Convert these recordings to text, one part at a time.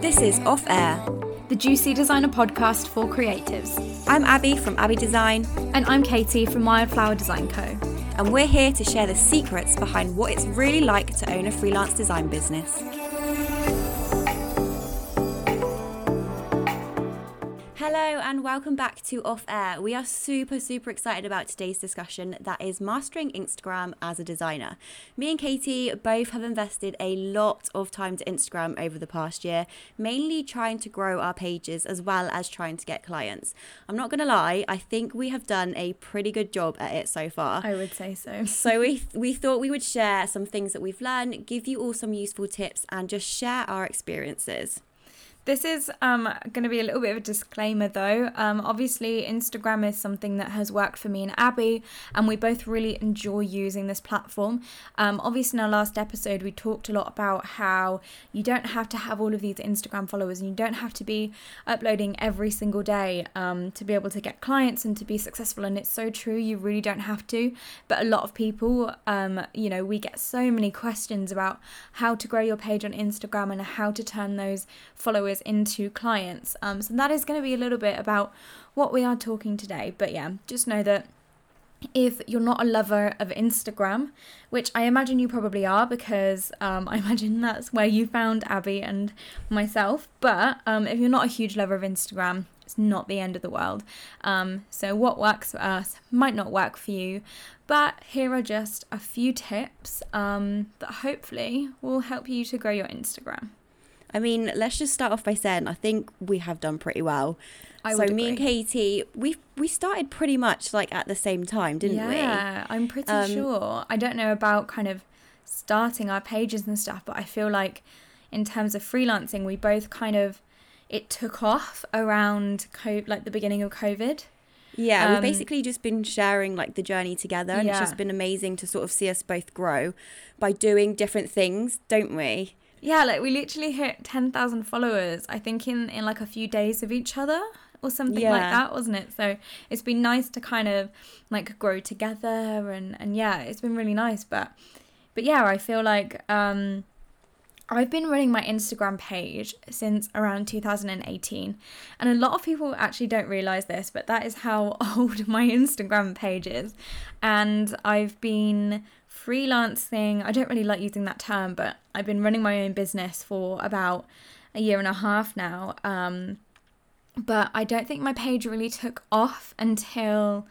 This is Off Air. the Juicy Designer podcast for creatives. I'm Abby from Abby Design, And I'm Katie from Wildflower Design Co. and we're here to share the secrets behind what it's really like to own a freelance design business. Hello and welcome back to Off Air. We are super, super excited about today's discussion that is mastering Instagram as a designer. Me and Katie both have invested a lot of time to Instagram over the past year, mainly trying to grow our pages as well as trying to get clients. I'm not going to lie, I think we have done a pretty good job at it so far. I would say so. So we we thought we would share some things that we've learned, give you all some useful tips, and just share our experiences. This is um, going to be a little bit of a disclaimer though. Um, obviously, Instagram is something that has worked for me and Abby, and we both really enjoy using this platform. Um, obviously, in our last episode, we talked a lot about how you don't have to have all of these Instagram followers and you don't have to be uploading every single day um, to be able to get clients and to be successful. And it's so true, you really don't have to. But a lot of people, um, you know, we get so many questions about how to grow your page on Instagram and how to turn those followers into clients. Um, so that is going to be a little bit about what we are talking today. But yeah, just know that if you're not a lover of Instagram, which I imagine you probably are because um, I imagine that's where you found Abby and myself. But um, if you're not a huge lover of Instagram, it's not the end of the world. Um, so, what works for us might not work for you. But here are just a few tips um, that hopefully will help you to grow your Instagram. I mean, let's just start off by saying I think we have done pretty well. I so me and. Katie, we we started pretty much like at the same time, didn't we? yeah, I'm pretty Um, sure. I don't know about kind of starting our pages and stuff, but I feel like in terms of freelancing, we both kind of it took off around co- like the beginning of COVID. Yeah, Um, we've basically just been sharing like the journey together, and it's just been amazing to sort of see us both grow by doing different things, don't we? Yeah, like we literally hit 10,000 followers, I think in, in like a few days of each other or something like that, wasn't it? So it's been nice to kind of like grow together and, and yeah, it's been really nice. But, but yeah, I feel like, um, I've been running my Instagram page since around 2018, and a lot of people actually don't realize this, but that is how old my Instagram page is. And I've been freelancing, I don't really like using that term, but I've been running my own business for about a year and a half now. Um, but I don't think my page really took off until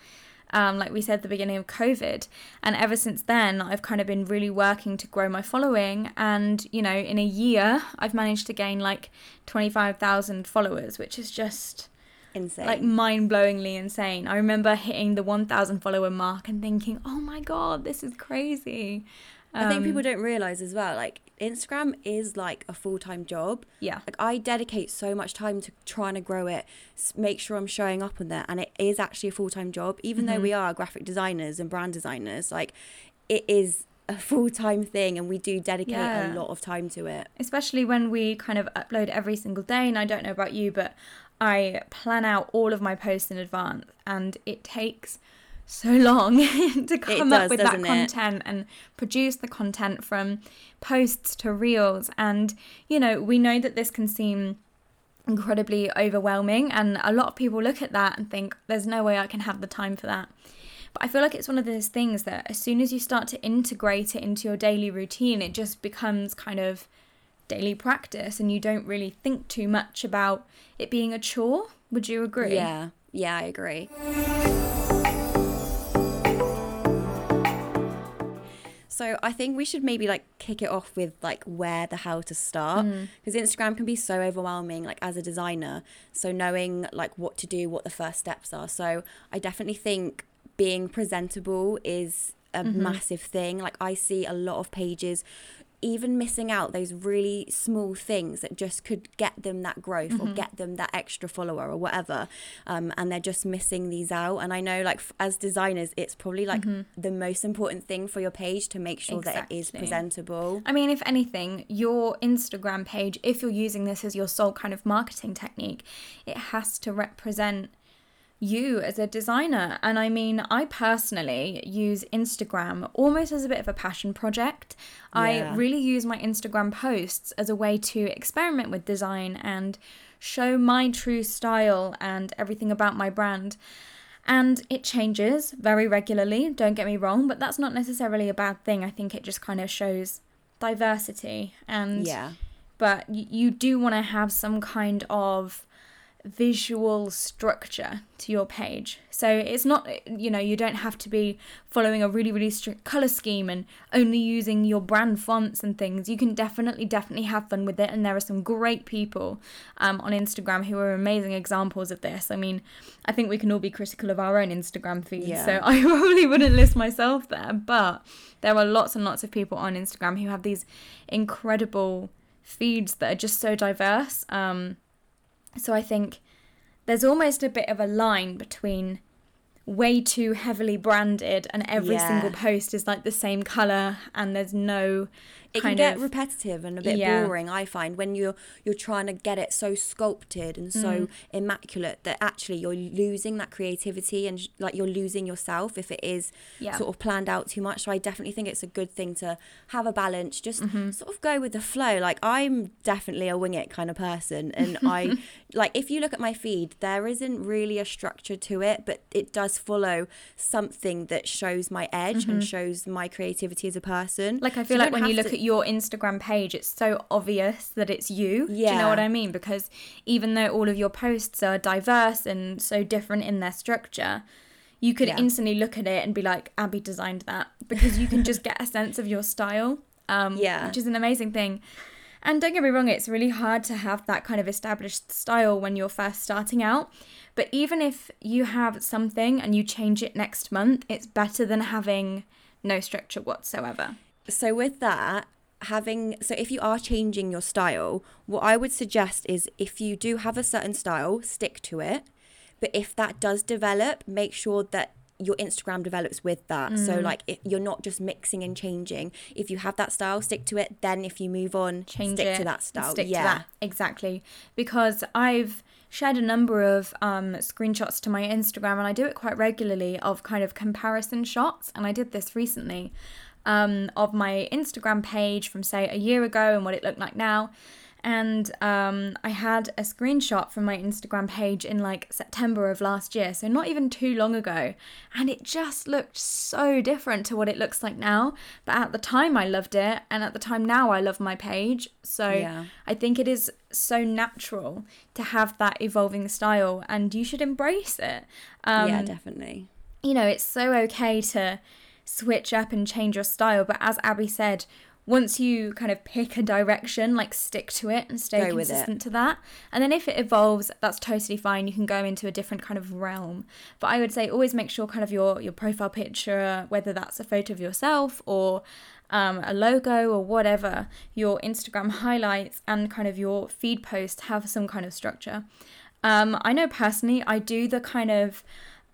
um, like we said, the beginning of COVID. And ever since then, I've kind of been really working to grow my following. And, you know, in a year, I've managed to gain like 25,000 followers, which is just Insane. like mind blowingly insane. I remember hitting the 1,000 follower mark and thinking, oh my God, this is crazy. I think people Um, don't realize as well, like Instagram is like a full time job. Yeah. Like I dedicate so much time to trying to grow it, make sure I'm showing up on there, and it is actually a full time job. Even though Mm-hmm. we are graphic designers and brand designers, like it is a full time thing, and we do dedicate Yeah. a lot of time to it. especially when we kind of upload every single day. And I don't know about you, but I plan out all of my posts in advance, and it takes so long to come does, up with that doesn't it? content and produce the content from posts to reels. And you know, we know that this can seem incredibly overwhelming, and a lot of people look at that and think, "There's no way I can have the time for that." But I feel like it's one of those things that as soon as you start to integrate it into your daily routine, it just becomes kind of daily practice and you don't really think too much about it being a chore. Would you agree? Yeah, yeah, I agree. So I think we should maybe like kick it off with like where the how to start mm. because Instagram can be so overwhelming like as a designer. So knowing like what to do, what the first steps are. So I definitely think being presentable is a mm-hmm. massive thing. Like I see a lot of pages even missing out those really small things that just could get them that growth or get them that extra follower or whatever um, and they're just missing these out. And i know like f- as designers it's probably like the most important thing for your page to make sure that it is presentable. I mean, if anything, your Instagram page, if you're using this as your sole kind of marketing technique, it has to represent you as a designer. And I mean, I personally use Instagram almost as a bit of a passion project. I really use my Instagram posts as a way to experiment with design and show my true style and everything about my brand. And it changes very regularly, don't get me wrong, but that's not necessarily a bad thing. I think it just kind of shows diversity and Yeah. but you do want to have some kind of visual structure to your page. So it's not, you know, you don't have to be following a really, really strict color scheme and only using your brand fonts and things. You can definitely, definitely have fun with it. And there are some great people um, on Instagram who are amazing examples of this. I mean, I think we can all be critical of our own Instagram feeds. Yeah. So I probably wouldn't list myself there, but there are lots and lots of people on Instagram who have these incredible feeds that are just so diverse. Um, so I think there's almost a bit of a line between way too heavily branded and every Yeah. single post is like the same color and there's no it can get of repetitive and a bit Yeah. boring i find when you're you're trying to get it so sculpted and so Mm. immaculate that actually you're losing that creativity and like you're losing yourself if it is Yeah. sort of planned out too much so i definitely think it's a good thing to have a balance just Mm-hmm. sort of go with the flow like i'm definitely a wing it kind of person and i like if you look at my feed there isn't really a structure to it but it does follow something that shows my edge and shows my creativity as a person Mm-hmm. like I So feel like when you look to- at your Instagram page, it's so obvious that it's you. Do you know what I mean? Because even though all of your posts are diverse and so different in their structure, you could Yeah. instantly look at it and be like, Abby designed that because you can just get a sense of your style. Um, Yeah. which is an amazing thing. And don't get me wrong, it's really hard to have that kind of established style when you're first starting out. But even if you have something and you change it next month, it's better than having no structure whatsoever. so with that having so if you are changing your style what i would suggest is if you do have a certain style stick to it but if that does develop make sure that your instagram develops with that. Mm. so like it, you're not just mixing and changing. If you have that style stick to it. Then if you move on change stick it to that style. stick yeah. to that. Exactly. Because i've shared a number of um, screenshots to my instagram and i do it quite regularly of kind of comparison shots. And i did this recently um, of my instagram page from say a year ago and what it looked like now and um, I had a screenshot from my Instagram page in like September of last year, so not even too long ago, and it just looked so different to what it looks like now. But at the time, I loved it, and at the time now, I love my page. So Yeah. I think it is so natural to have that evolving style, and you should embrace it. Um, yeah definitely you know, it's so okay to switch up and change your style. But as Abby said, once you kind of pick a direction, like stick to it and stay Go consistent to that. And then if it evolves, that's totally fine. You can go into a different kind of realm. But I would say always make sure kind of your your profile picture, whether that's a photo of yourself or um, a logo or whatever, your Instagram highlights and kind of your feed post have some kind of structure. Um, I know personally, I do the kind of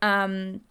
um,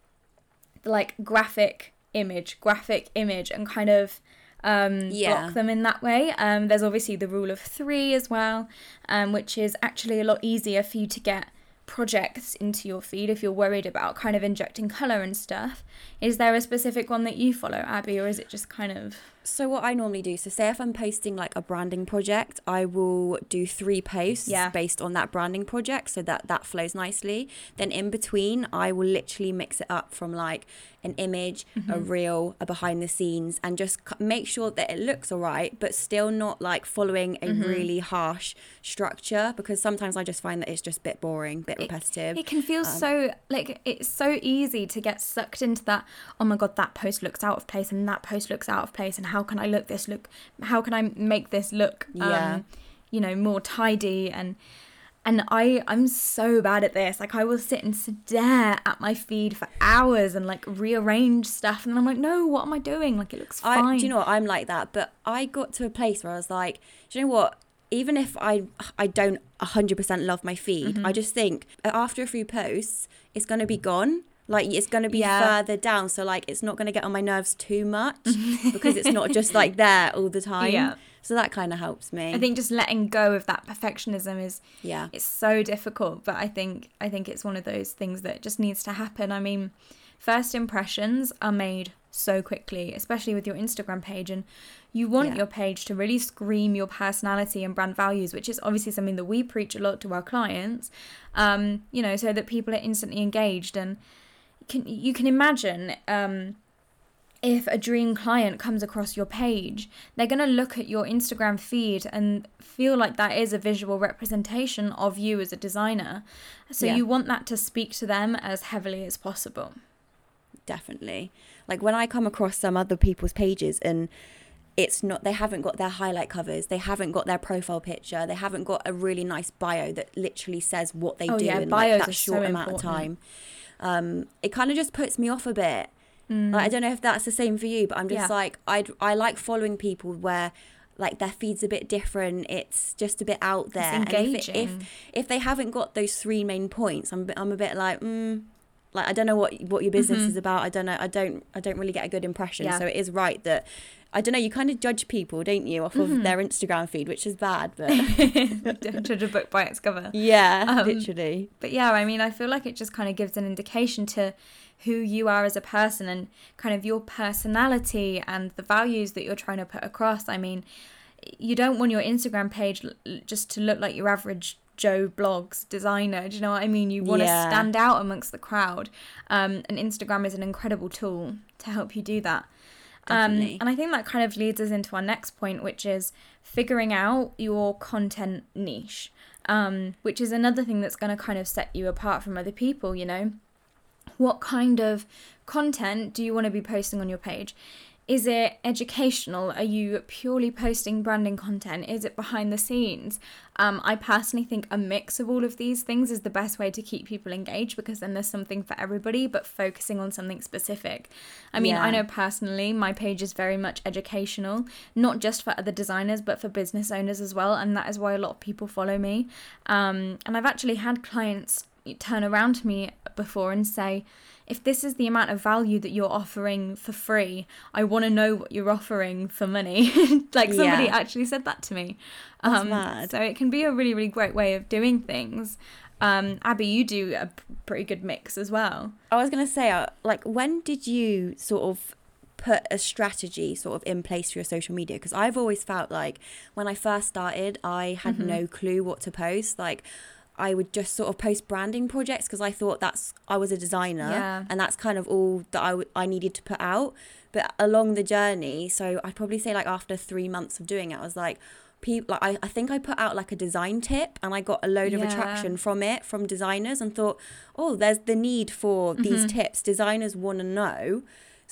like graphic image, graphic image, and kind of um, Yeah. block them in that way. Um, there's obviously the rule of three as well, um, which is actually a lot easier for you to get projects into your feed if you're worried about kind of injecting color and stuff. Is there a specific one that you follow, Abby, or is it just kind of So what I normally do, so say if I'm posting like a branding project, I will do three posts Yeah. based on that branding project so that that flows nicely. Then in between, I will literally mix it up from like an image, a Mm-hmm. reel, a behind the scenes and just make sure that it looks all right, but still not like following a Mm-hmm. really harsh structure because sometimes I just find that it's just a bit boring, a bit repetitive. It can feel so like it's so easy to get sucked into that. Oh my god, that post looks out of place, and that post looks out of place, and how can I look this look? How can I make this look? Yeah. Um, you know, more tidy and. And I, I'm so bad at this. Like, I will sit and stare at my feed for hours and like rearrange stuff. And I'm like, no, what am I doing? Like, it looks fine. I, do you know what? I'm like that, but I got to a place where I was like, do you know what? Even if I I don't 100% love my feed, Mm-hmm. I just think after a few posts, it's going to be gone. Like it's going to be Yeah. further down, so like it's not going to get on my nerves too much because it's not just like there all the time. Yeah. So that kind of helps me. I think just letting go of that perfectionism is yeah. it's so difficult, but I think I think it's one of those things that just needs to happen. I mean, first impressions are made so quickly, especially with your Instagram page and you want Yeah. your page to really scream your personality and brand values, which is obviously something that we preach a lot to our clients. Um, you know, so that people are instantly engaged and can you can imagine um if a dream client comes across your page, they're going to look at your Instagram feed and feel like that is a visual representation of you as a designer. So Yeah. you want that to speak to them as heavily as possible. definitely. Like when I come across some other people's pages and it's not they haven't got their highlight covers, they haven't got their profile picture, they haven't got a really nice bio that literally says what they Oh, do yeah, in bios like are that so short amount of important. time. Um, it kind of just puts me off a bit. Mm. Like I don't know if that's the same for you, but I'm just Yeah. like I I like following people where like their feed's a bit different. It's just a bit out there. And if, it, engaging. if if they haven't got those three main points, I'm a bit- I'm a bit like mm, like I don't know what what your business Mhm. is about. I don't know. I don't I don't really get a good impression. Yeah. So it is right that I don't know. You kind of judge people, don't you, off Mhm. of their Instagram feed, which is bad. But Don't judge a book by its cover. yeah, Um, literally. But yeah, I mean, I feel like it just kind of gives an indication to who you are as a person and kind of your personality and the values that you're trying to put across. I mean, you don't want your Instagram page just to look like your average Joe Bloggs designer. Do you know what I mean? You want to Yeah. stand out amongst the crowd. Um, and Instagram is an incredible tool to help you do that. Um, and I think that kind of leads us into our next point, which is figuring out your content niche, um, which is another thing that's going to kind of set you apart from other people, you know? What kind of content do you want to be posting on your page? Is it educational? Are you purely posting branding content? Is it behind the scenes? Um, I personally think a mix of all of these things is the best way to keep people engaged because then there's something for everybody, but focusing on something specific. I mean, I know personally my page is very much educational, not just for other designers, but for business owners as well. And that is why a lot of people follow me. Um, and I've actually had clients turn around to me before and say, if this is the amount of value that you're offering for free, I want to know what you're offering for money. like somebody Yeah. actually said that to me. Mad. So it can be a really, really great way of doing things. Um, Abby, you do a p- pretty good mix as well. I was gonna say, uh, like, when did you sort of put a strategy sort of in place for your social media? Because I've always felt like when I first started, I had Mhm. no clue what to post. Like, I would just sort of post branding projects because I thought that's I was a designer Yeah. and that's kind of all that I, w- I needed to put out. But along the journey, so I'd probably say like after three months of doing it, I was like, people like I, I think I put out like a design tip and I got a load of attraction from it from designers and thought, oh, there's the need for these Mhm. tips. Designers want to know.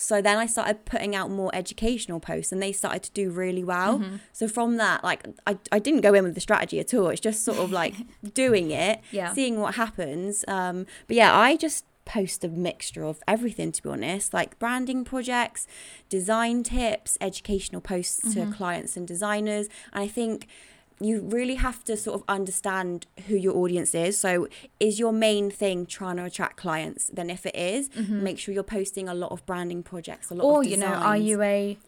So then I started putting out more educational posts and they started to do really well. Mm-hmm. So from that, like I, I didn't go in with the strategy at all. It's just sort of like doing it, Yeah. seeing what happens. Um, but yeah, I just post a mixture of everything to be honest, like branding projects, design tips, educational posts Mm-hmm. to clients and designers. And I think you really have to sort of understand who your audience is. So, is your main thing trying to attract clients? Then, if it is, make sure you're posting a lot of branding projects, a lot Mm-hmm. Or, you know, are you a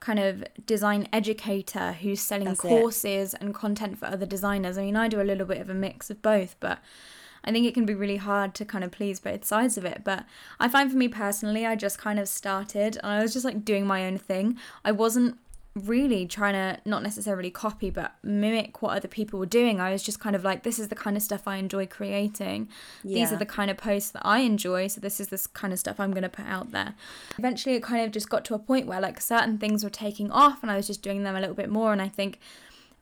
kind of design educator who's selling That's it. courses and content for other designers? I mean, I do a little bit of a mix of both, but I think it can be really hard to kind of please both sides of it. But I find for me personally, I just kind of started and I was just like doing my own thing. I wasn't really trying to not necessarily copy but mimic what other people were doing. I was just kind of like this is the kind of stuff i enjoy creating. These are the kind of posts that i enjoy so this is this kind of stuff i'm going to put out there. Eventually it kind of just got to a point where like certain things were taking off and i was just doing them a little bit more and i think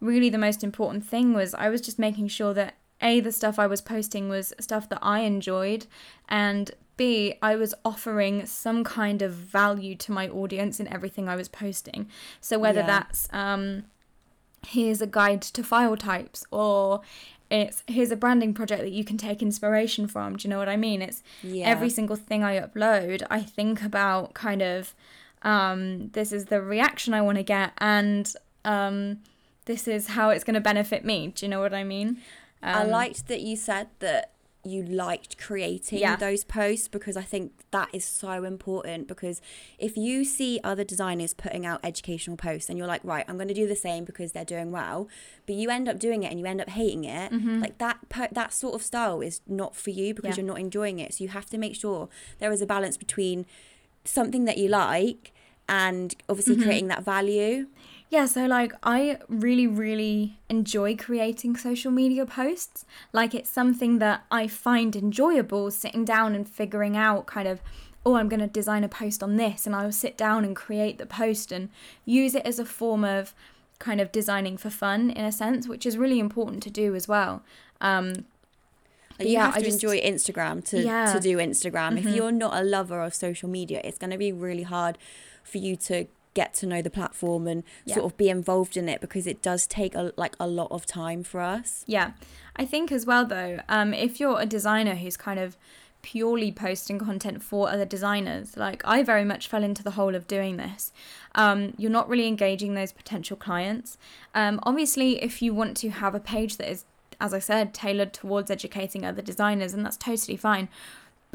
really the most important thing was i was just making sure that a the stuff i was posting was stuff that i enjoyed and b i was offering some kind of value to my audience in everything i was posting. So whether Yeah. that's um here's a guide to file types or it's here's a branding project that you can take inspiration from. Do you know what i mean? It's Yeah. every single thing i upload i think about kind of um this is the reaction i want to get and um this is how it's going to benefit me. Do you know what i mean? I Um, liked that you said that you liked creating Yeah. those posts because I think that is so important because if you see other designers putting out educational posts and you're like right I'm going to do the same because they're doing well but you end up doing it and you end up hating it like that po- that sort of style is not for you because Mm-hmm. Yeah. you're not enjoying it so you have to make sure there is a balance between something that you like and obviously Mm-hmm. creating that value Yeah, so like I really, really enjoy creating social media posts. Like it's something that I find enjoyable sitting down and figuring out kind of, oh, I'm going to design a post on this. And I'll sit down and create the post and use it as a form of kind of designing for fun in a sense, which is really important to do as well. Um, you yeah, have I to just- enjoy Instagram to, Yeah. to do Instagram. Mhm. If you're not a lover of social media, it's going to be really hard for you to get to know the platform and Yeah. sort of be involved in it because it does take a, like a lot of time for us. Yeah, I think as well though, um, if you're a designer who's kind of purely posting content for other designers, like I very much fell into the hole of doing this. Um, you're not really engaging those potential clients. Um, obviously, if you want to have a page that is, as I said, tailored towards educating other designers, and that's totally fine.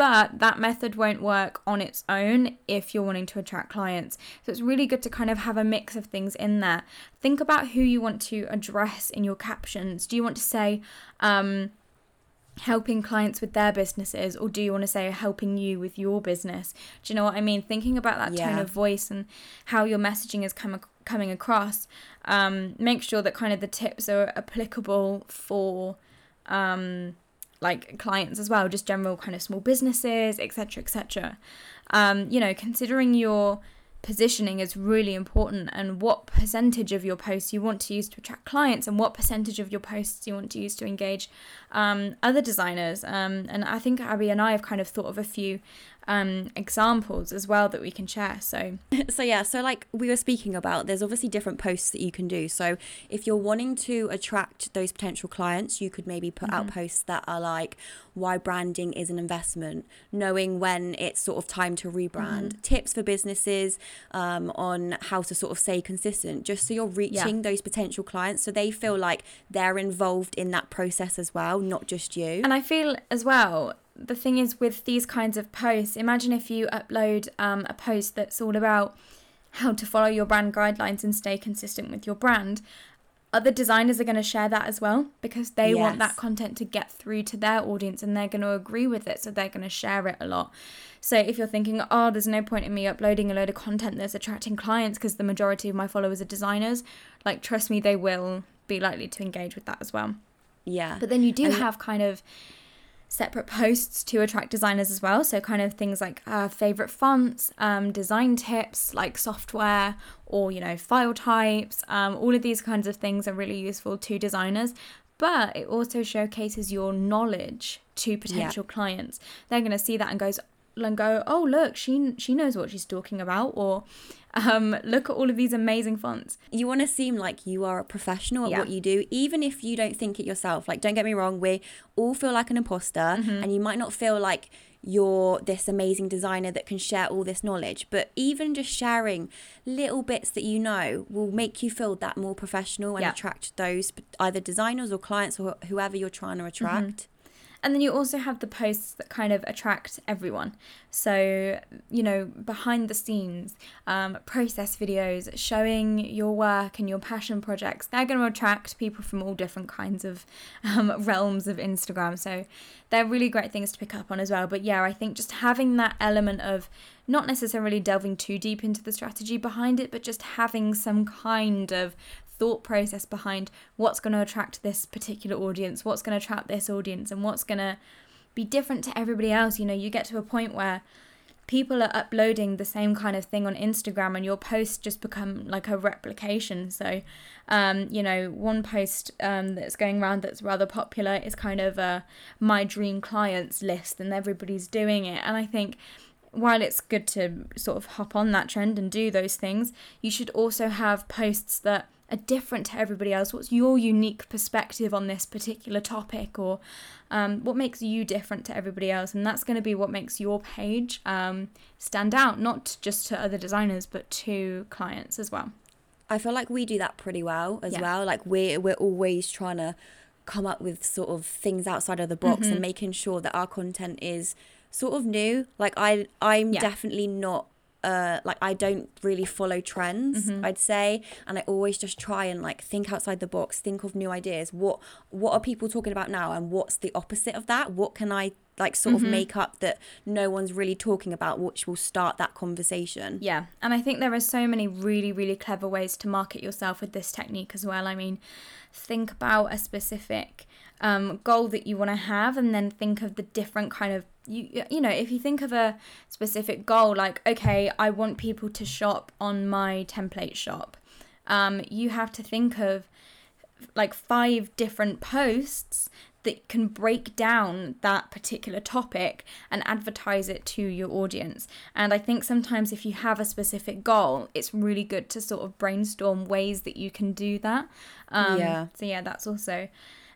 But that method won't work on its own if you're wanting to attract clients. So it's really good to kind of have a mix of things in there. Think about who you want to address in your captions. Do you want to say, um, helping clients with their businesses, or do you want to say helping you with your business? Do you know what I mean? Thinking about that tone of voice and how your messaging is come, coming across. Um, make sure that kind of the tips are applicable for um, like clients as well, just general kind of small businesses, etc., etc. Um, you know, considering your positioning is really important and what percentage of your posts you want to use to attract clients and what percentage of your posts you want to use to engage um, other designers. Um, and I think Abby and I have kind of thought of a few um, examples as well that we can share. So, so yeah so like we were speaking about there's obviously different posts that you can do. So if you're wanting to attract those potential clients you could maybe put out posts that are like why branding is an investment knowing when it's sort of time to rebrand. Tips for businesses um, on how to sort of stay consistent just so you're reaching those potential clients so they feel like they're involved in that process as well not just you. And I feel as well, the thing is with these kinds of posts, imagine if you upload um, a post that's all about how to follow your brand guidelines and stay consistent with your brand. Other designers are going to share that as well because they want that content to get through to their audience and they're going to agree with it. So they're going to share it a lot. So if you're thinking, oh, there's no point in me uploading a load of content that's attracting clients because the majority of my followers are designers, like, trust me, they will be likely to engage with that as well. yeah But then you do And- have kind of separate posts to attract designers as well. So kind of things like uh, favorite fonts, um, design tips like software or you know file types. Um, all of these kinds of things are really useful to designers. But it also showcases your knowledge to potential clients. They're going to see that and goes and go, oh look, she she knows what she's talking about, or um, look at all of these amazing fonts. you want to seem like you are a professional at Yeah. what you do, even if you don't think it yourself. Like, don't get me wrong, we all feel like an imposter, Mm-hmm. and you might not feel like you're this amazing designer that can share all this knowledge. But even just sharing little bits that you know will make you feel that more professional and Yeah. attract those either designers or clients or whoever you're trying to attract. And then you also have the posts that kind of attract everyone. So, you know, behind the scenes, um, process videos showing your work and your passion projects, they're going to attract people from all different kinds of um, realms of Instagram. So, they're really great things to pick up on as well. But yeah, I think just having that element of not necessarily delving too deep into the strategy behind it, but just having some kind of thought process behind what's going to attract this particular audience, what's going to attract this audience, and what's going to be different to everybody else. You know, you get to a point where people are uploading the same kind of thing on Instagram and your posts just become like a replication. So, um, you know, one post um, that's going around that's rather popular is kind of a my dream clients list and everybody's doing it. And I think while it's good to sort of hop on that trend and do those things, you should also have posts that are different to everybody else. What's your unique perspective on this particular topic, or um, what makes you different to everybody else? And that's going to be what makes your page um, stand out, not just to other designers, but to clients as well. I feel like we do that pretty well as Yeah. well. Like we're we're always trying to come up with sort of things outside of the box Mm-hmm. and making sure that our content is sort of new. Like I I'm Yeah. definitely not uh like I don't really follow trends Mm-hmm. I'd say and I always just try and like think outside the box think of new ideas what what are people talking about now and what's the opposite of that what can I like sort Mm-hmm. of make up that no one's really talking about which will start that conversation Yeah, and I think there are so many really, really clever ways to market yourself with this technique as well. I mean, think about a specific um, goal that you want to have, and then think of the different kind of you. You know, if you think of a specific goal, like okay, I want people to shop on my template shop. Um, you have to think of like five different posts that can break down that particular topic and advertise it to your audience. And I think sometimes if you have a specific goal, it's really good to sort of brainstorm ways that you can do that. Um, Yeah. So, yeah, that's also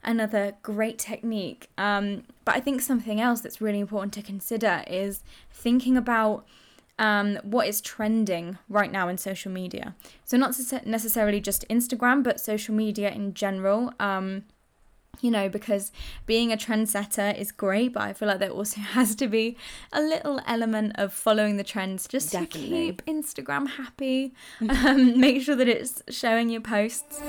another great technique. Um, but I think something else that's really important to consider is thinking about um, what is trending right now in social media. So, not necessarily just Instagram, but social media in general. Um, you know, because being a trendsetter is great, but I feel like there also has to be a little element of following the trends just Definitely. to keep Instagram happy. um, make sure that it's showing your posts.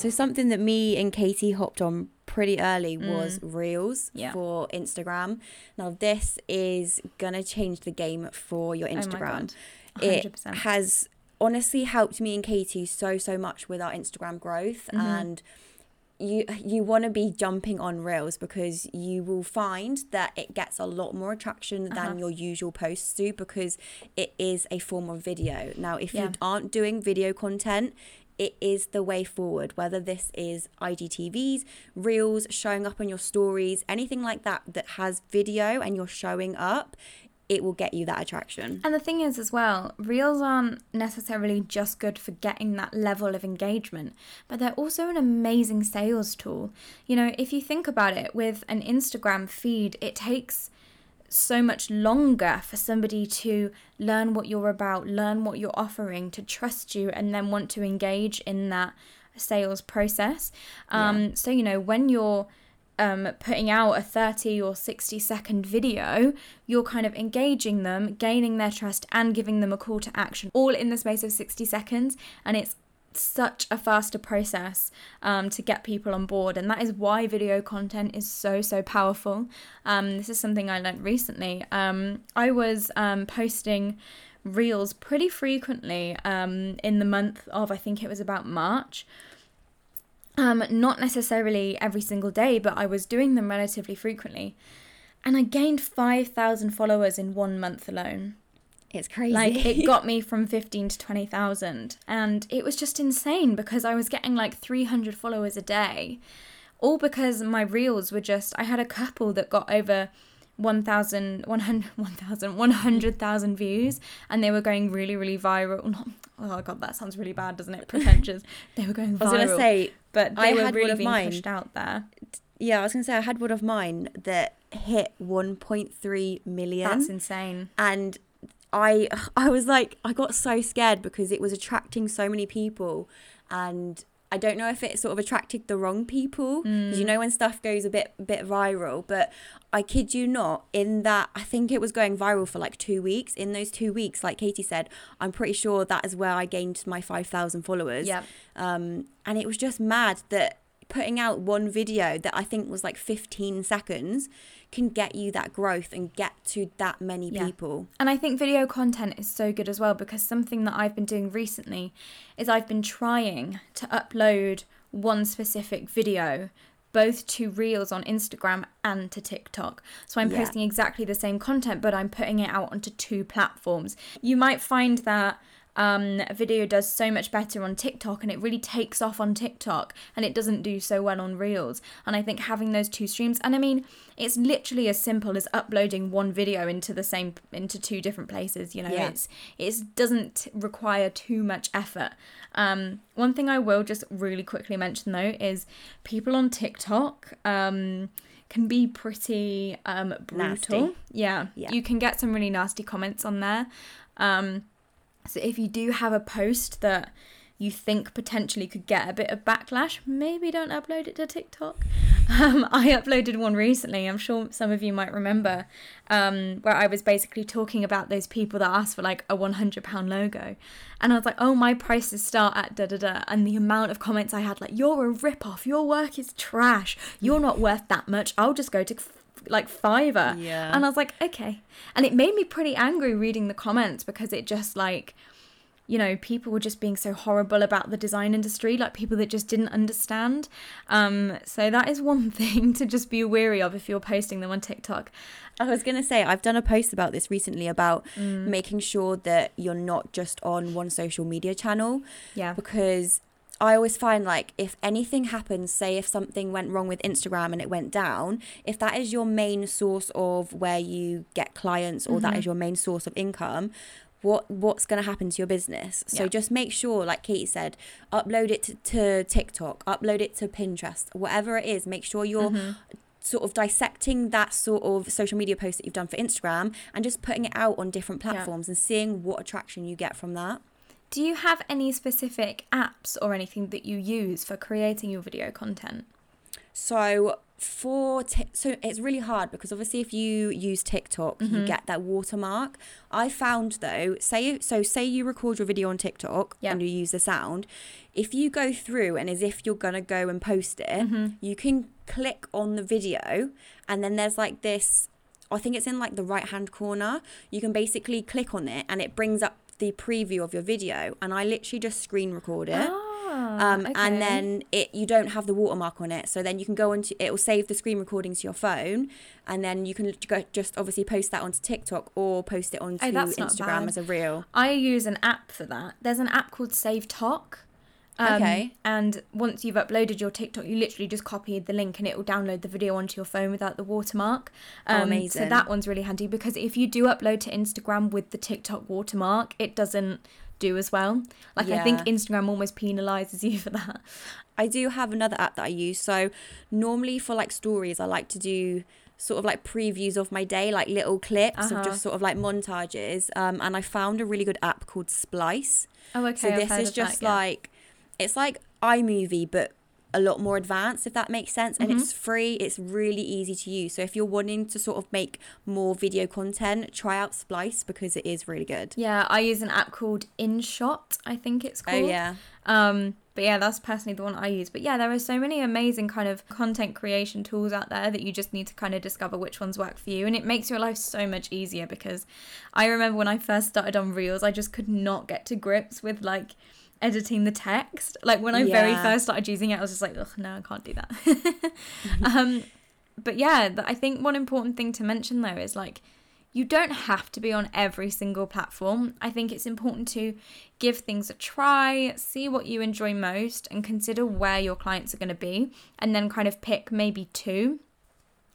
So something that me and Katie hopped on pretty early was Reels Mm. Yeah. for Instagram. Now this is gonna change the game for your Oh Instagram. God. it 100%. has honestly helped me and Katie so so much with our Instagram growth Mm-hmm. and you you want to be jumping on reels because you will find that it gets a lot more attraction Uh-huh. than your usual posts do because it is a form of video. Now if Yeah. you aren't doing video content it is the way forward whether this is IGTVs, reels showing up on your stories, anything like that that has video and you're showing up, it will get you that attraction. And the thing is, as well, reels aren't necessarily just good for getting that level of engagement, but they're also an amazing sales tool. You know, if you think about it, with an Instagram feed, it takes so much longer for somebody to learn what you're about, learn what you're offering, to trust you, and then want to engage in that sales process. Um, So, you know, when you're um, putting out a 30 or 60 second video, you're kind of engaging them, gaining their trust, and giving them a call to action all in the space of 60 seconds. And it's such a faster process um, to get people on board. And that is why video content is so, so powerful. Um, this is something I learned recently. Um, I was um, posting reels pretty frequently um, in the month of, I think it was about March. Um, not necessarily every single day, but I was doing them relatively frequently. And I gained 5,000 followers in one month alone. It's crazy. Like it got me from 15 to 20,000 and it was just insane because I was getting like 300 followers a day. All because my reels were just I had a couple that got over 1,000 100 1,000 100,000 views and they were going really really viral. Not, oh god, that sounds really bad, doesn't it? Pretentious. they were going viral. I was gonna say, but they I were had one really of being mine. pushed out there. yeah, I was gonna say I had one of mine that hit 1.3 million, That's insane. and I I was like I got so scared because it was attracting so many people, and I don't know if it sort of attracted the wrong people because you know when stuff goes a bit bit viral, but I kid you not, in that I think it was going viral for like two weeks. In those two weeks, like Katie said, I'm pretty sure that is where I gained my 5,000 followers. Yep. Um, and it was just mad that putting out one video that I think was like 15 seconds can get you that growth and get to that many Yeah. people. And I think video content is so good as well because something that I've been doing recently is I've been trying to upload one specific video both to Reels on Instagram and to TikTok. So I'm Yeah. posting exactly the same content, but I'm putting it out onto two platforms. You might find that um, a video does so much better on TikTok and it really takes off on TikTok and it doesn't do so well on Reels. And I think having those two streams, and I mean, it's literally as simple as uploading one video into the same into two different places. You know, Yeah. it's it doesn't require too much effort. Um, one thing I will just really quickly mention though is people on TikTok. Um, can be pretty um, brutal. Nasty. Yeah. Yeah. you can get some really nasty comments on there. Um, so if you do have a post that you think potentially could get a bit of backlash, maybe don't upload it to TikTok. Um, I uploaded one recently, I'm sure some of you might remember, um, where I was basically talking about those people that asked for like a £100 logo. And I was like, oh, my prices start at da da da. And the amount of comments I had, like, you're a rip off, your work is trash, you're not worth that much, I'll just go to like Fiverr. Yeah. And I was like, okay. And it made me pretty angry reading the comments because it just like, you know, people were just being so horrible about the design industry, like people that just didn't understand. Um, so that is one thing to just be wary of if you're posting them on TikTok. I was going to say, I've done a post about this recently about mm. making sure that you're not just on one social media channel. Yeah. Because I always find like if anything happens, say if something went wrong with Instagram and it went down, if that is your main source of where you get clients or mm-hmm. that is your main source of income, what what's going to happen to your business so yeah. just make sure like katie said upload it to, to, tiktok upload it to pinterest whatever it is make sure you're mm-hmm. sort of dissecting that sort of social media post that you've done for instagram and just putting it out on different platforms yeah. and seeing what attraction you get from that do you have any specific apps or anything that you use for creating your video content? So for t- so it's really hard because obviously if you use TikTok mm-hmm. you get that watermark. I found though, say so say you record your video on TikTok yeah. and you use the sound, if you go through and as if you're gonna go and post it, mm-hmm. you can click on the video and then there's like this I think it's in like the right hand corner. You can basically click on it and it brings up the preview of your video and I literally just screen record it. Ah, um, okay. and then it you don't have the watermark on it so then you can go into it will save the screen recording to your phone and then you can go, just obviously post that onto tiktok or post it onto oh, instagram as a reel i use an app for that there's an app called save talk um, okay. And once you've uploaded your TikTok, you literally just copy the link and it will download the video onto your phone without the watermark. Oh, um, oh, amazing. So that one's really handy because if you do upload to Instagram with the TikTok watermark, it doesn't do as well. Like yeah. I think Instagram almost penalizes you for that. I do have another app that I use. So normally for like stories, I like to do sort of like previews of my day, like little clips uh-huh. of just sort of like montages. Um, and I found a really good app called Splice. Oh, okay. So this is just that, yeah. like it's like iMovie, but a lot more advanced, if that makes sense. And mm-hmm. it's free, it's really easy to use. So if you're wanting to sort of make more video content, try out Splice because it is really good. Yeah, I use an app called InShot, I think it's oh, called. Oh, yeah. Um, but yeah, that's personally the one I use. But yeah, there are so many amazing kind of content creation tools out there that you just need to kind of discover which ones work for you. And it makes your life so much easier because I remember when I first started on Reels, I just could not get to grips with like editing the text. Like when I yeah. very first started using it, I was just like, oh no, I can't do that. mm-hmm. um, but yeah, I think one important thing to mention though is like, you don't have to be on every single platform. I think it's important to give things a try, see what you enjoy most, and consider where your clients are going to be, and then kind of pick maybe two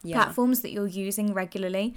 yeah. platforms that you're using regularly.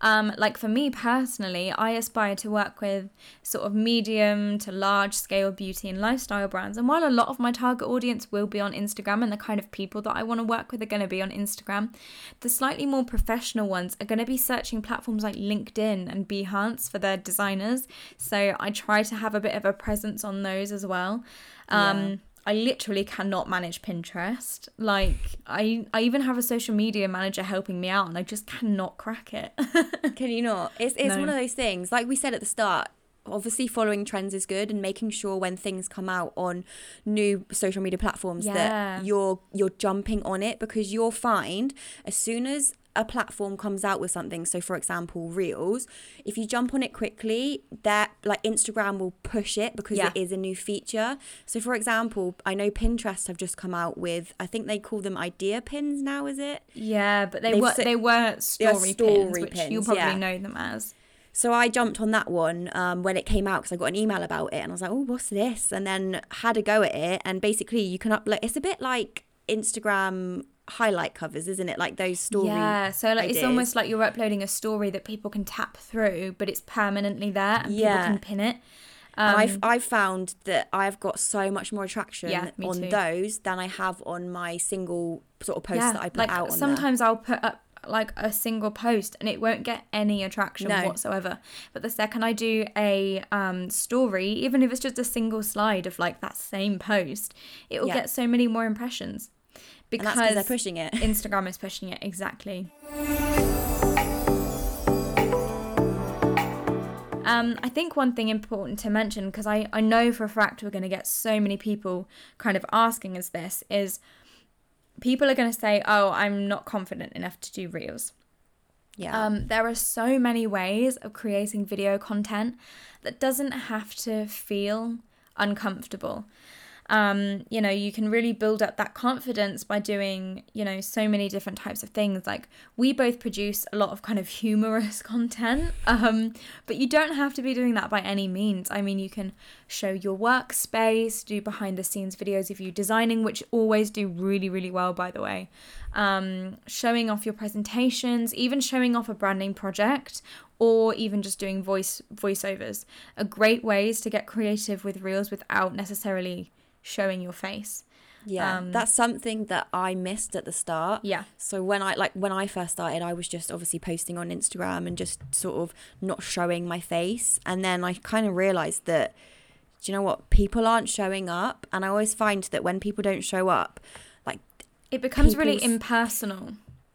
Um, like for me personally, I aspire to work with sort of medium to large scale beauty and lifestyle brands. And while a lot of my target audience will be on Instagram and the kind of people that I want to work with are going to be on Instagram, the slightly more professional ones are going to be searching platforms like LinkedIn and Behance for their designers. So I try to have a bit of a presence on those as well. Um, yeah I literally cannot manage Pinterest. Like I I even have a social media manager helping me out and I just cannot crack it. Can you not? It's it's no. one of those things. Like we said at the start, obviously following trends is good and making sure when things come out on new social media platforms yeah. that you're you're jumping on it because you'll find as soon as a platform comes out with something, so for example, Reels, if you jump on it quickly, that like Instagram will push it because yeah. it is a new feature. So for example, I know Pinterest have just come out with I think they call them idea pins now, is it? Yeah, but they They've were they were story, story pins, pins, which you probably yeah. know them as. So I jumped on that one um, when it came out because I got an email about it and I was like, oh, what's this? And then had a go at it. And basically, you can upload. It's a bit like Instagram highlight covers, isn't it? Like those stories. Yeah, so like ideas. it's almost like you're uploading a story that people can tap through, but it's permanently there and yeah. people can pin it. Um, I've I've found that I've got so much more attraction yeah, on too. those than I have on my single sort of posts yeah, that I put like out. sometimes there. I'll put up like a single post and it won't get any attraction No. whatsoever. But the second I do a um, story, even if it's just a single slide of like that same post, it will Yeah. get so many more impressions because they're pushing it. Instagram is pushing it exactly. Um, I think one thing important to mention, because I, I know for a fact we're going to get so many people kind of asking us this, is people are going to say, oh, I'm not confident enough to do reels. Yeah. Um, there are so many ways of creating video content that doesn't have to feel uncomfortable. Um, you know, you can really build up that confidence by doing, you know, so many different types of things. Like we both produce a lot of kind of humorous content, um, but you don't have to be doing that by any means. I mean, you can show your workspace, do behind the scenes videos of you designing, which always do really, really well, by the way. Um, showing off your presentations, even showing off a branding project, or even just doing voice voiceovers are great ways to get creative with reels without necessarily showing your face. yeah. um, that's something that I missed at the start. Yeah. So when I like when I first started, I was just obviously posting on Instagram and just sort of not showing my face. And then I kind of realized that do you know what? People aren't showing up, and I always find that when people don't show up, like It becomes really impersonal.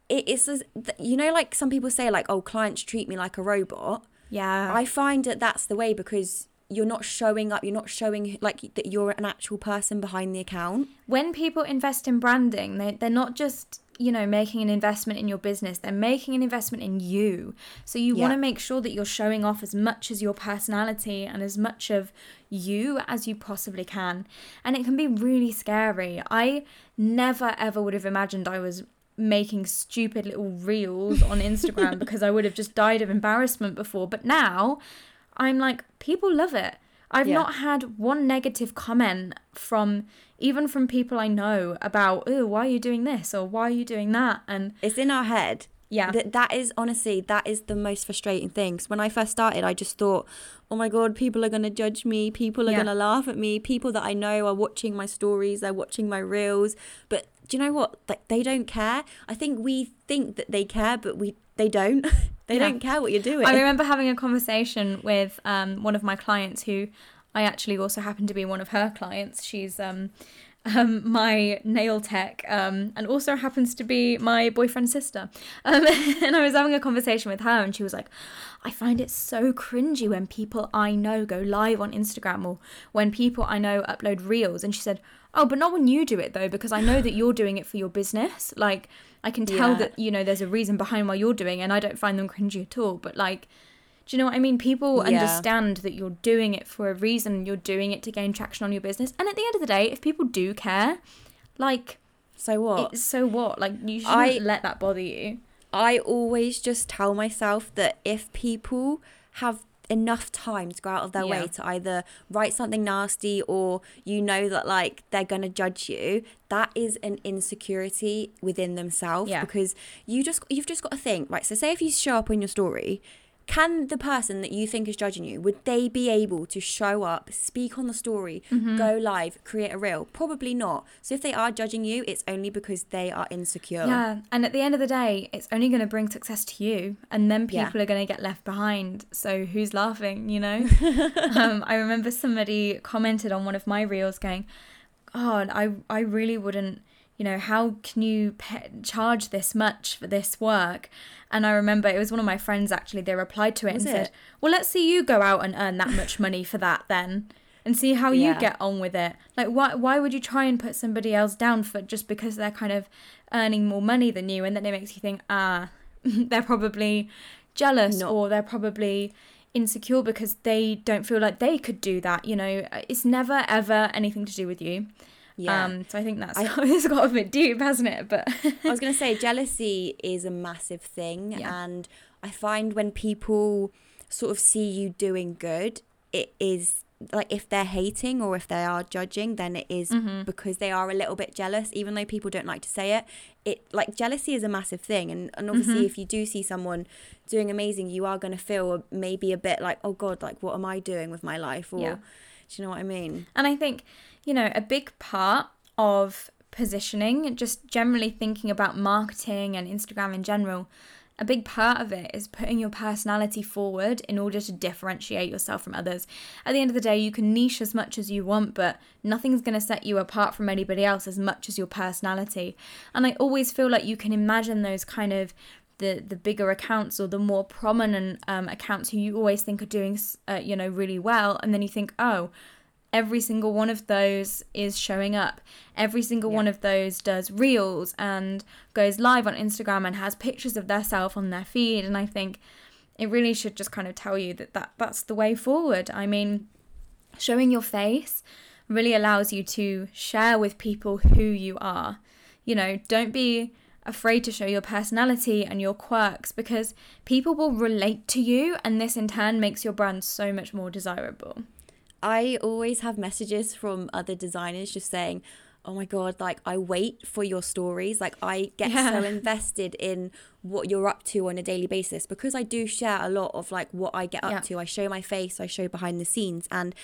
it is as- you know like some people say like oh clients treat me like a robot. Yeah. I find that that's the way because you're not showing up, you're not showing like that you're an actual person behind the account. when people invest in branding, they, they're not just, you know, making an investment in your business, they're making an investment in you. So you want to make sure that you're showing off as much as your personality and as much of you as you possibly can. And it can be really scary. I never ever would have imagined I was making stupid little reels on Instagram because I would have just died of embarrassment before. But now I'm like, people love it. I've Yeah. not had one negative comment from even from people I know about, oh, why are you doing this or why are you doing that? And It's in our head. Yeah. That that is honestly that is the most frustrating thing. 'Cause when I first started, I just thought, "Oh my god, people are going to judge me. People are Yeah. going to laugh at me. People that I know are watching my stories, they're watching my reels." But do you know what? Like they don't care. I think we think that they care, but we they don't. they Yeah. don't care what you're doing. I remember having a conversation with um, one of my clients who I actually also happen to be one of her clients. She's um, um, my nail tech um, and also happens to be my boyfriend's sister. Um, and I was having a conversation with her, and she was like, I find it so cringy when people I know go live on Instagram or when people I know upload reels. And she said, Oh, but not when you do it though, because I know that you're doing it for your business. Like, I can tell Yeah. that, you know, there's a reason behind why you're doing it, and I don't find them cringy at all. But, like, do you know what I mean? People Yeah. understand that you're doing it for a reason, you're doing it to gain traction on your business. And at the end of the day, if people do care, like, so what? so what? Like, you shouldn't I- let that bother you. I always just tell myself that if people have enough time to go out of their Yeah. way to either write something nasty or you know that like they're going to judge you that is an insecurity within themselves Yeah. because you just you've just got to think right so say if you show up on your story can the person that you think is judging you would they be able to show up speak on the story Mm-hmm. go live create a reel probably not so if they are judging you it's only because they are insecure Yeah, and at the end of the day, it's only going to bring success to you, and then Yeah. people are going to get left behind. So who's laughing? You know. um, I remember somebody commented on one of my reels, going, "God, I I really wouldn't." You know, how can you charge this much for this work? And I remember it was one of my friends actually. They replied to it Was and said, "Well, let's see you go out and earn that much money for that then." And see how you get on with it. Like, why why would you try and put somebody else down for just because they're kind of earning more money than you and then it makes you think ah they're probably jealous Not- or they're probably insecure because they don't feel like they could do that you know it's never ever anything to do with you yeah um so i think that's I- it's got a bit deep hasn't it but I was going to say jealousy is a massive thing Yeah. and I find when people sort of see you doing good it is like if they're hating or if they are judging then it is Mm-hmm. because they are a little bit jealous even though people don't like to say it it like jealousy is a massive thing and, and obviously Mm-hmm. if you do see someone doing amazing you are going to feel maybe a bit like oh god like what am I doing with my life or Yeah. do you know what I mean And I think, you know, a big part of positioning, just generally thinking about marketing and Instagram in general, a big part of it is putting your personality forward in order to differentiate yourself from others. At the end of the day, you can niche as much as you want, but nothing's going to set you apart from anybody else as much as your personality. And I always feel like you can imagine those kind of the the bigger accounts or the more prominent um, accounts who you always think are doing uh, you know really well and then you think oh every single one of those is showing up. Every single yeah. one of those does reels and goes live on Instagram and has pictures of their self on their feed. And I think it really should just kind of tell you that, that that's the way forward. I mean, showing your face really allows you to share with people who you are. You know, don't be afraid to show your personality and your quirks because people will relate to you, and this in turn makes your brand so much more desirable. I always have messages from other designers just saying, oh my god like i wait for your stories like i get yeah. so invested in what you're up to on a daily basis because i do share a lot of like what i get up yeah. to i show my face i show behind the scenes and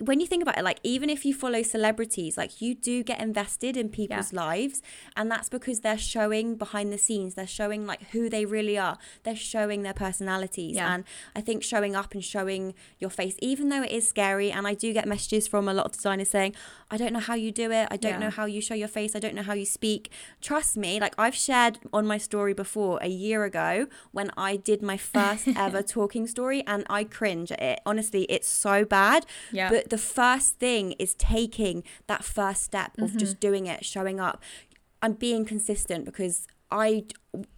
when you think about it, like even if you follow celebrities, like you do get invested in people's yeah. lives, and that's because they're showing behind the scenes, they're showing like who they really are, they're showing their personalities. Yeah. And I think showing up and showing your face, even though it is scary, and I do get messages from a lot of designers saying, I don't know how you do it, I don't yeah. know how you show your face, I don't know how you speak. Trust me, like I've shared on my story before a year ago when I did my first ever talking story, and I cringe at it. Honestly, it's so bad. Yeah. But the first thing is taking that first step of mm-hmm. just doing it, showing up and being consistent because I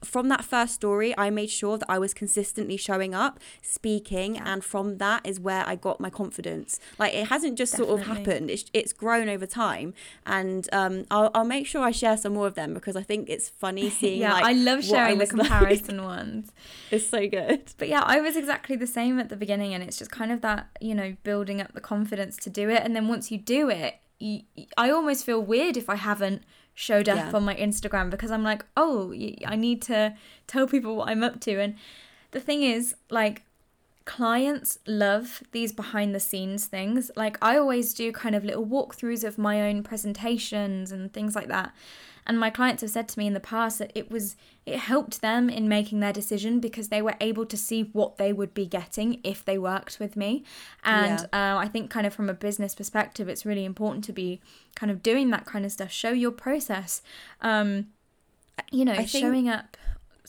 from that first story I made sure that I was consistently showing up speaking and from that is where I got my confidence. Like it hasn't just Definitely. sort of happened it's, it's grown over time. And um, I'll, I'll make sure I share some more of them because I think it's funny seeing yeah like, I love sharing I the comparison like. ones. It's so good. But yeah I was exactly the same at the beginning and it's just kind of that you know building up the confidence to do it. And then once you do it you, I almost feel weird if I haven't showed up yeah. on my Instagram because I'm like, oh, I need to tell people what I'm up to. And the thing is, like, clients love these behind the scenes things. Like, I always do kind of little walkthroughs of my own presentations and things like that. And my clients have said to me in the past that it was it helped them in making their decision because they were able to see what they would be getting if they worked with me. And yeah. uh, I think kind of from a business perspective, it's really important to be kind of doing that kind of stuff. Show your process. Um, you know, think- showing up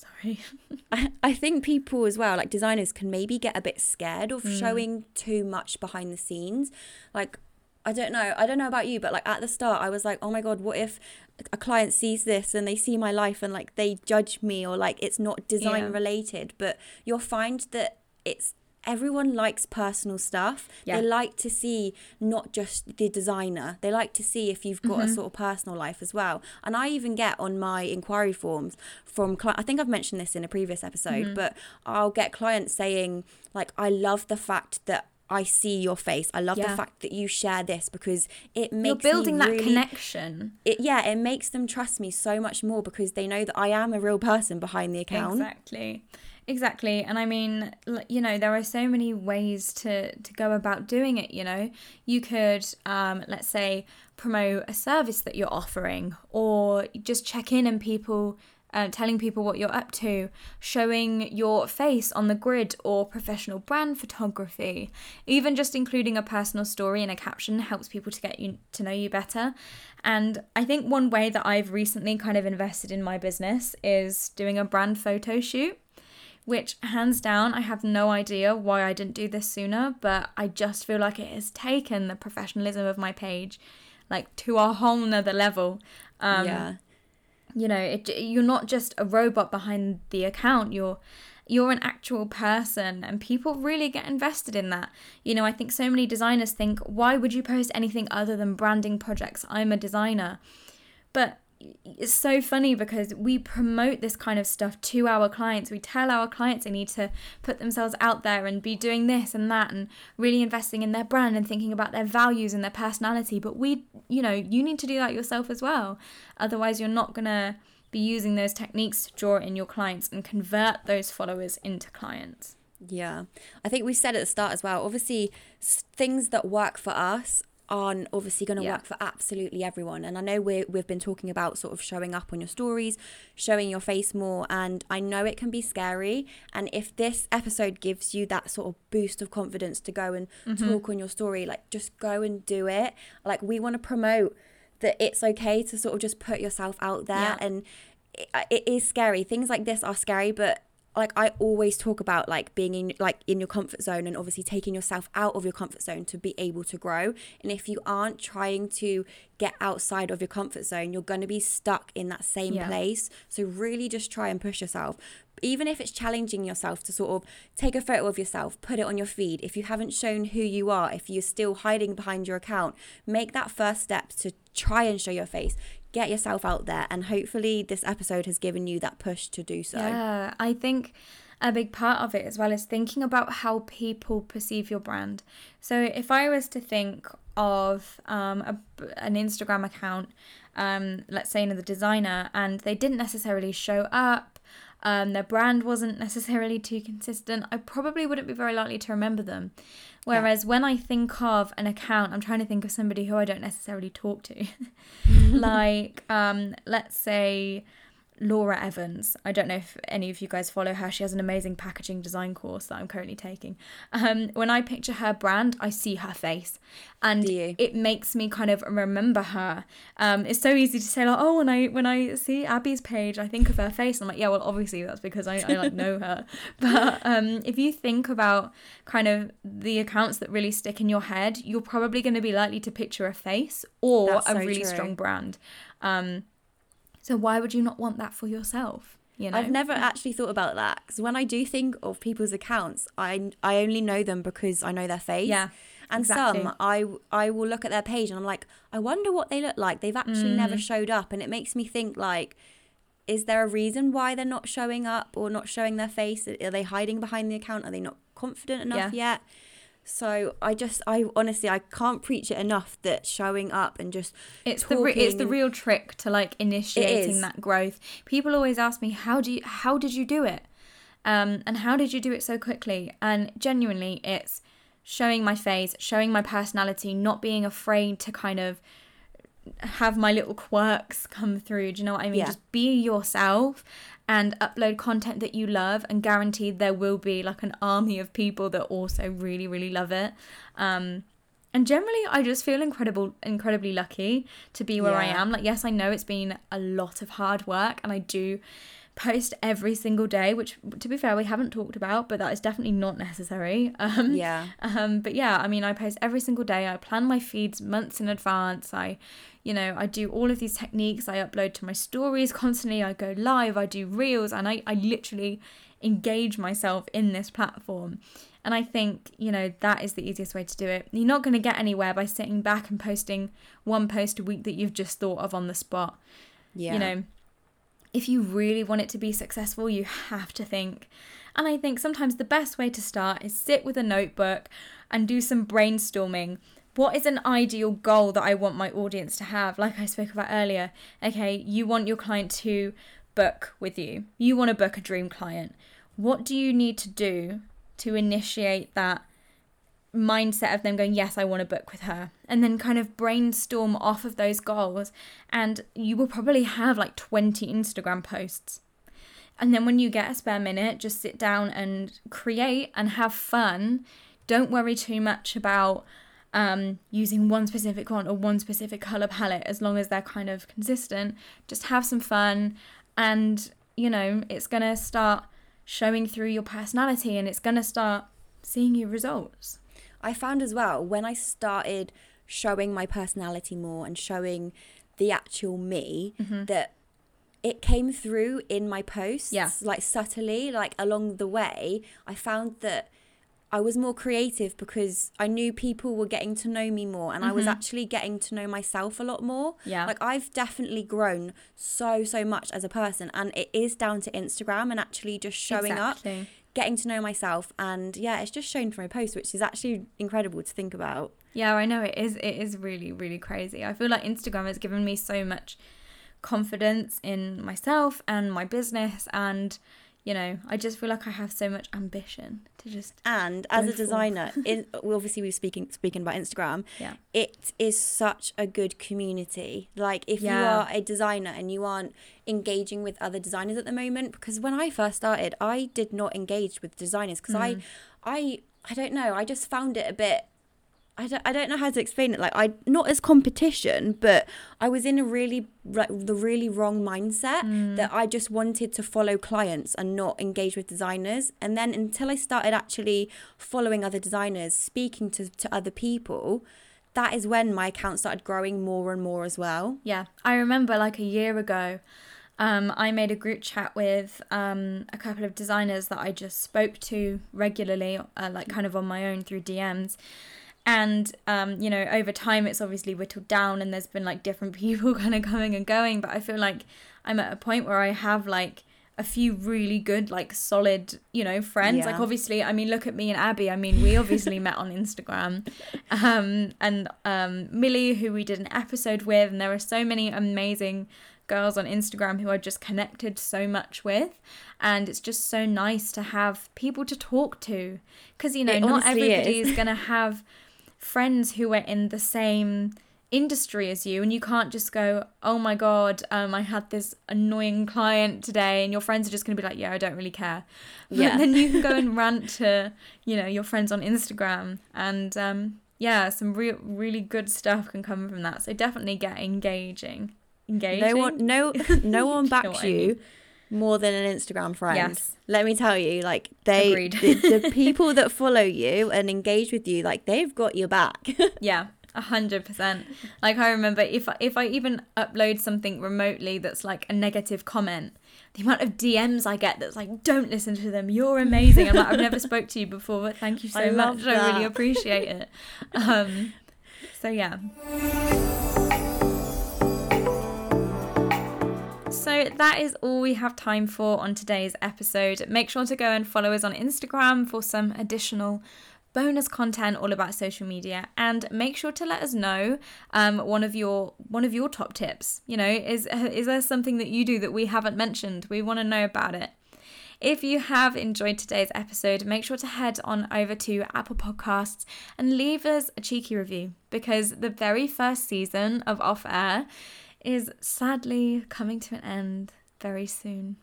sorry. I, I think people as well, like designers, can maybe get a bit scared of mm. showing too much behind the scenes. Like, I don't know. I don't know about you, but like at the start, I was like, oh my God, what if a client sees this and they see my life and like they judge me or like it's not design yeah. related? But you'll find that it's everyone likes personal stuff. Yeah. They like to see not just the designer. They like to see if you've got mm-hmm. a sort of personal life as well. And I even get on my inquiry forms from cli- I think I've mentioned this in a previous episode, mm-hmm. but I'll get clients saying like I love the fact that I see your face. I love yeah. the fact that you share this because it makes You're building that really, connection. It, yeah, it makes them trust me so much more because they know that I am a real person behind the account. Exactly. Exactly. And I mean, you know, there are so many ways to to go about doing it, you know. You could um let's say promote a service that you're offering or just check in and people uh, telling people what you're up to, showing your face on the grid or professional brand photography. Even just including a personal story and a caption helps people to get you to know you better. And I think one way that I've recently kind of invested in my business is doing a brand photo shoot. Which, hands down, I have no idea why I didn't do this sooner, but I just feel like it has taken the professionalism of my page like to a whole nother level. Um, yeah you know it, you're not just a robot behind the account you're you're an actual person and people really get invested in that. You know i think so many designers think why would you post anything other than branding projects? I'm a designer. But it's so funny because we promote this kind of stuff to our clients. We tell our clients they need to put themselves out there and be doing this and that and really investing in their brand and thinking about their values and their personality. But we, you know, you need to do that yourself as well. Otherwise, you're not going to be using those techniques to draw in your clients and convert those followers into clients. Yeah. I think we said at the start as well, obviously, things that work for us aren't obviously going to Yeah. work for absolutely everyone. And I know we we've been talking about sort of showing up on your stories, showing your face more, and I know it can be scary. And if this episode gives you that sort of boost of confidence to go and mm-hmm. talk on your story, like just go and do it. Like we want to promote that it's okay to sort of just put yourself out there Yeah. and it, it is scary things like this are scary but like i always talk about like being in like in your comfort zone and obviously taking yourself out of your comfort zone to be able to grow and if you aren't trying to get outside of your comfort zone you're going to be stuck in that same Yeah. place so really just try and push yourself even if it's challenging yourself to sort of take a photo of yourself, put it on your feed. If you haven't shown who you are, if you're still hiding behind your account, make that first step to try and show your face. Get yourself out there, and hopefully, this episode has given you that push to do so. Yeah, I think a big part of it as well is thinking about how people perceive your brand. So if I was to think of um, a, an Instagram account, um, let's say another designer, and they didn't necessarily show up, um, their brand wasn't necessarily too consistent, I probably wouldn't be very likely to remember them. Whereas when I think of an account, I'm trying to think of somebody who I don't necessarily talk to. like, um, let's say Laura Evans. I don't know if any of you guys follow her. She has an amazing packaging design course that I'm currently taking. Um, when I picture her brand, I see her face, and it makes me kind of remember her. Um, it's so easy to say like, oh, when I when I see Abby's page, I think of her face. I'm like, yeah, well, obviously that's because I, I like know her. But um, if you think about kind of the accounts that really stick in your head, you're probably going to be likely to picture a face or That's a really true. strong brand. Um, so why would you not want that for yourself? You know, I've never actually thought about that because when I do think of people's accounts, I I only know them because I know their face. Yeah, And exactly. some I I will look at their page and I'm like, I wonder what they look like. They've actually never Mm. showed up, and it makes me think like, is there a reason why they're not showing up or not showing their face? Are they hiding behind the account? Are they not confident enough yet? So I just I honestly I can't preach it enough that showing up and just It's the re- it's the real trick to like initiating that growth. People always ask me, "How do you how did you do it?" Um, and how did you do it so quickly? And genuinely, it's showing my face, showing my personality, not being afraid to kind of have my little quirks come through. Do you know what I mean? Yeah. Just be yourself and upload content that you love, and guaranteed there will be like an army of people that also really, really love it. Um, and generally, I just feel incredible, incredibly lucky to be where I am. Like, yes, I know it's been a lot of hard work, and I do post every single day, which, to be fair, we haven't talked about, but that is definitely not necessary. Um, yeah um, but yeah, I mean, I post every single day. I plan my feeds months in advance. I, you know, I do all of these techniques. I upload to my stories constantly. I go live. I do reels, and I, I literally engage myself in this platform. And I think, you know, that is the easiest way to do it. You're not going to get anywhere by sitting back and posting one post a week that you've just thought of on the spot. yeah You know, if you really want it to be successful, you have to think. And I think sometimes the best way to start is sit with a notebook and do some brainstorming. What is an ideal goal that I want my audience to have? Like I spoke about earlier. Okay, you want your client to book with you, you want to book a dream client. What do you need to do to initiate that mindset of them going, Yes, I want to book with her, and then kind of brainstorm off of those goals. And you will probably have like 20 Instagram posts. And then when you get a spare minute, just sit down and create and have fun. Don't worry too much about um, using one specific font or one specific color palette as long as they're kind of consistent. Just have some fun, and you know, it's gonna start showing through your personality and it's gonna start seeing your results. I found as well when I started showing my personality more and showing the actual me that it came through in my posts Yeah. like subtly like along the way I found that I was more creative because I knew people were getting to know me more and I was mm-hmm. actually getting to know myself a lot more. Yeah. Like I've definitely grown so so much as a person and it is down to Instagram and actually just showing up getting to know myself and yeah it's just shown through my post which is actually incredible to think about Yeah, I know it is. It is really, really crazy. I feel like Instagram has given me so much confidence in myself and my business, and you know, I just feel like I have so much ambition to just and as a designer in obviously we're speaking speaking about instagram Yeah. it is such a good community like if you are a designer and you aren't engaging with other designers at the moment because when i first started i did not engage with designers because i Mm. i i don't know i just found it a bit I don't, I don't know how to explain it. Like I not as competition, but I was in a really like the really wrong mindset Mm. that I just wanted to follow clients and not engage with designers. And then until I started actually following other designers, speaking to, to other people, that is when my account started growing more and more as well. Yeah, I remember like a year ago, um, I made a group chat with um, a couple of designers that I just spoke to regularly, uh, like kind of on my own through DMs. And, um, you know, over time it's obviously whittled down and there's been like different people kind of coming and going. But I feel like I'm at a point where I have like a few really good, like solid, you know, friends. Like obviously, I mean, look at me and Abby. I mean, we obviously met on Instagram. Um, and um, Millie, who we did an episode with, and there are so many amazing girls on Instagram who I just connected so much with. And it's just so nice to have people to talk to. Because, you know, It not everybody is. is going to have friends who are in the same industry as you and you can't just go oh my god um i had this annoying client today and your friends are just going to be like yeah i don't really care. Yeah. but then you can go and rant to you know your friends on instagram and um yeah some real really good stuff can come from that. So definitely get engaging. Engaging No one, no, no one You know backs I you. mean. More than an Instagram friend. Yes. Let me tell you, like they, Agreed. the, the people that follow you and engage with you, like they've got your back. Yeah, a hundred percent. Like I remember if I, if I even upload something remotely that's like a negative comment, the amount of DMs I get that's like, "Don't listen to them. You're amazing." I'm like, "I've never spoke to you before, but thank you so I much. I really appreciate it." Um, so yeah. So that is all we have time for on today's episode. Make sure to go and follow us on Instagram for some additional bonus content all about social media. And make sure to let us know um, one of your one of your top tips. You know is is there something that you do that we haven't mentioned? We want to know about it. If you have enjoyed today's episode, make sure to head on over to Apple Podcasts and leave us a cheeky review because the very first season of Off Air is sadly coming to an end very soon.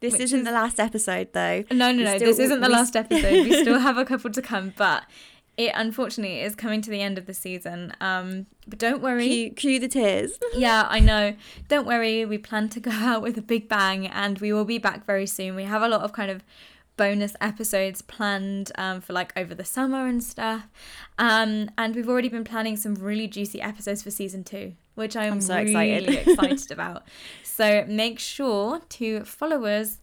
This isn't is- the last episode, though. No, no, We no, still- this isn't the we- last episode. We still have a couple to come, but it unfortunately is coming to the end of the season. Um, but don't worry. Cue, cue the tears. Yeah, I know. Don't worry, we plan to go out with a big bang and we will be back very soon. We have a lot of kind of bonus episodes planned um, for like over the summer and stuff. Um, and we've already been planning some really juicy episodes for season two, which I'm, I'm so really excited. excited about. So make sure to follow us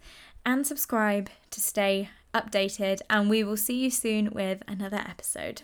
and subscribe to stay updated, and we will see you soon with another episode.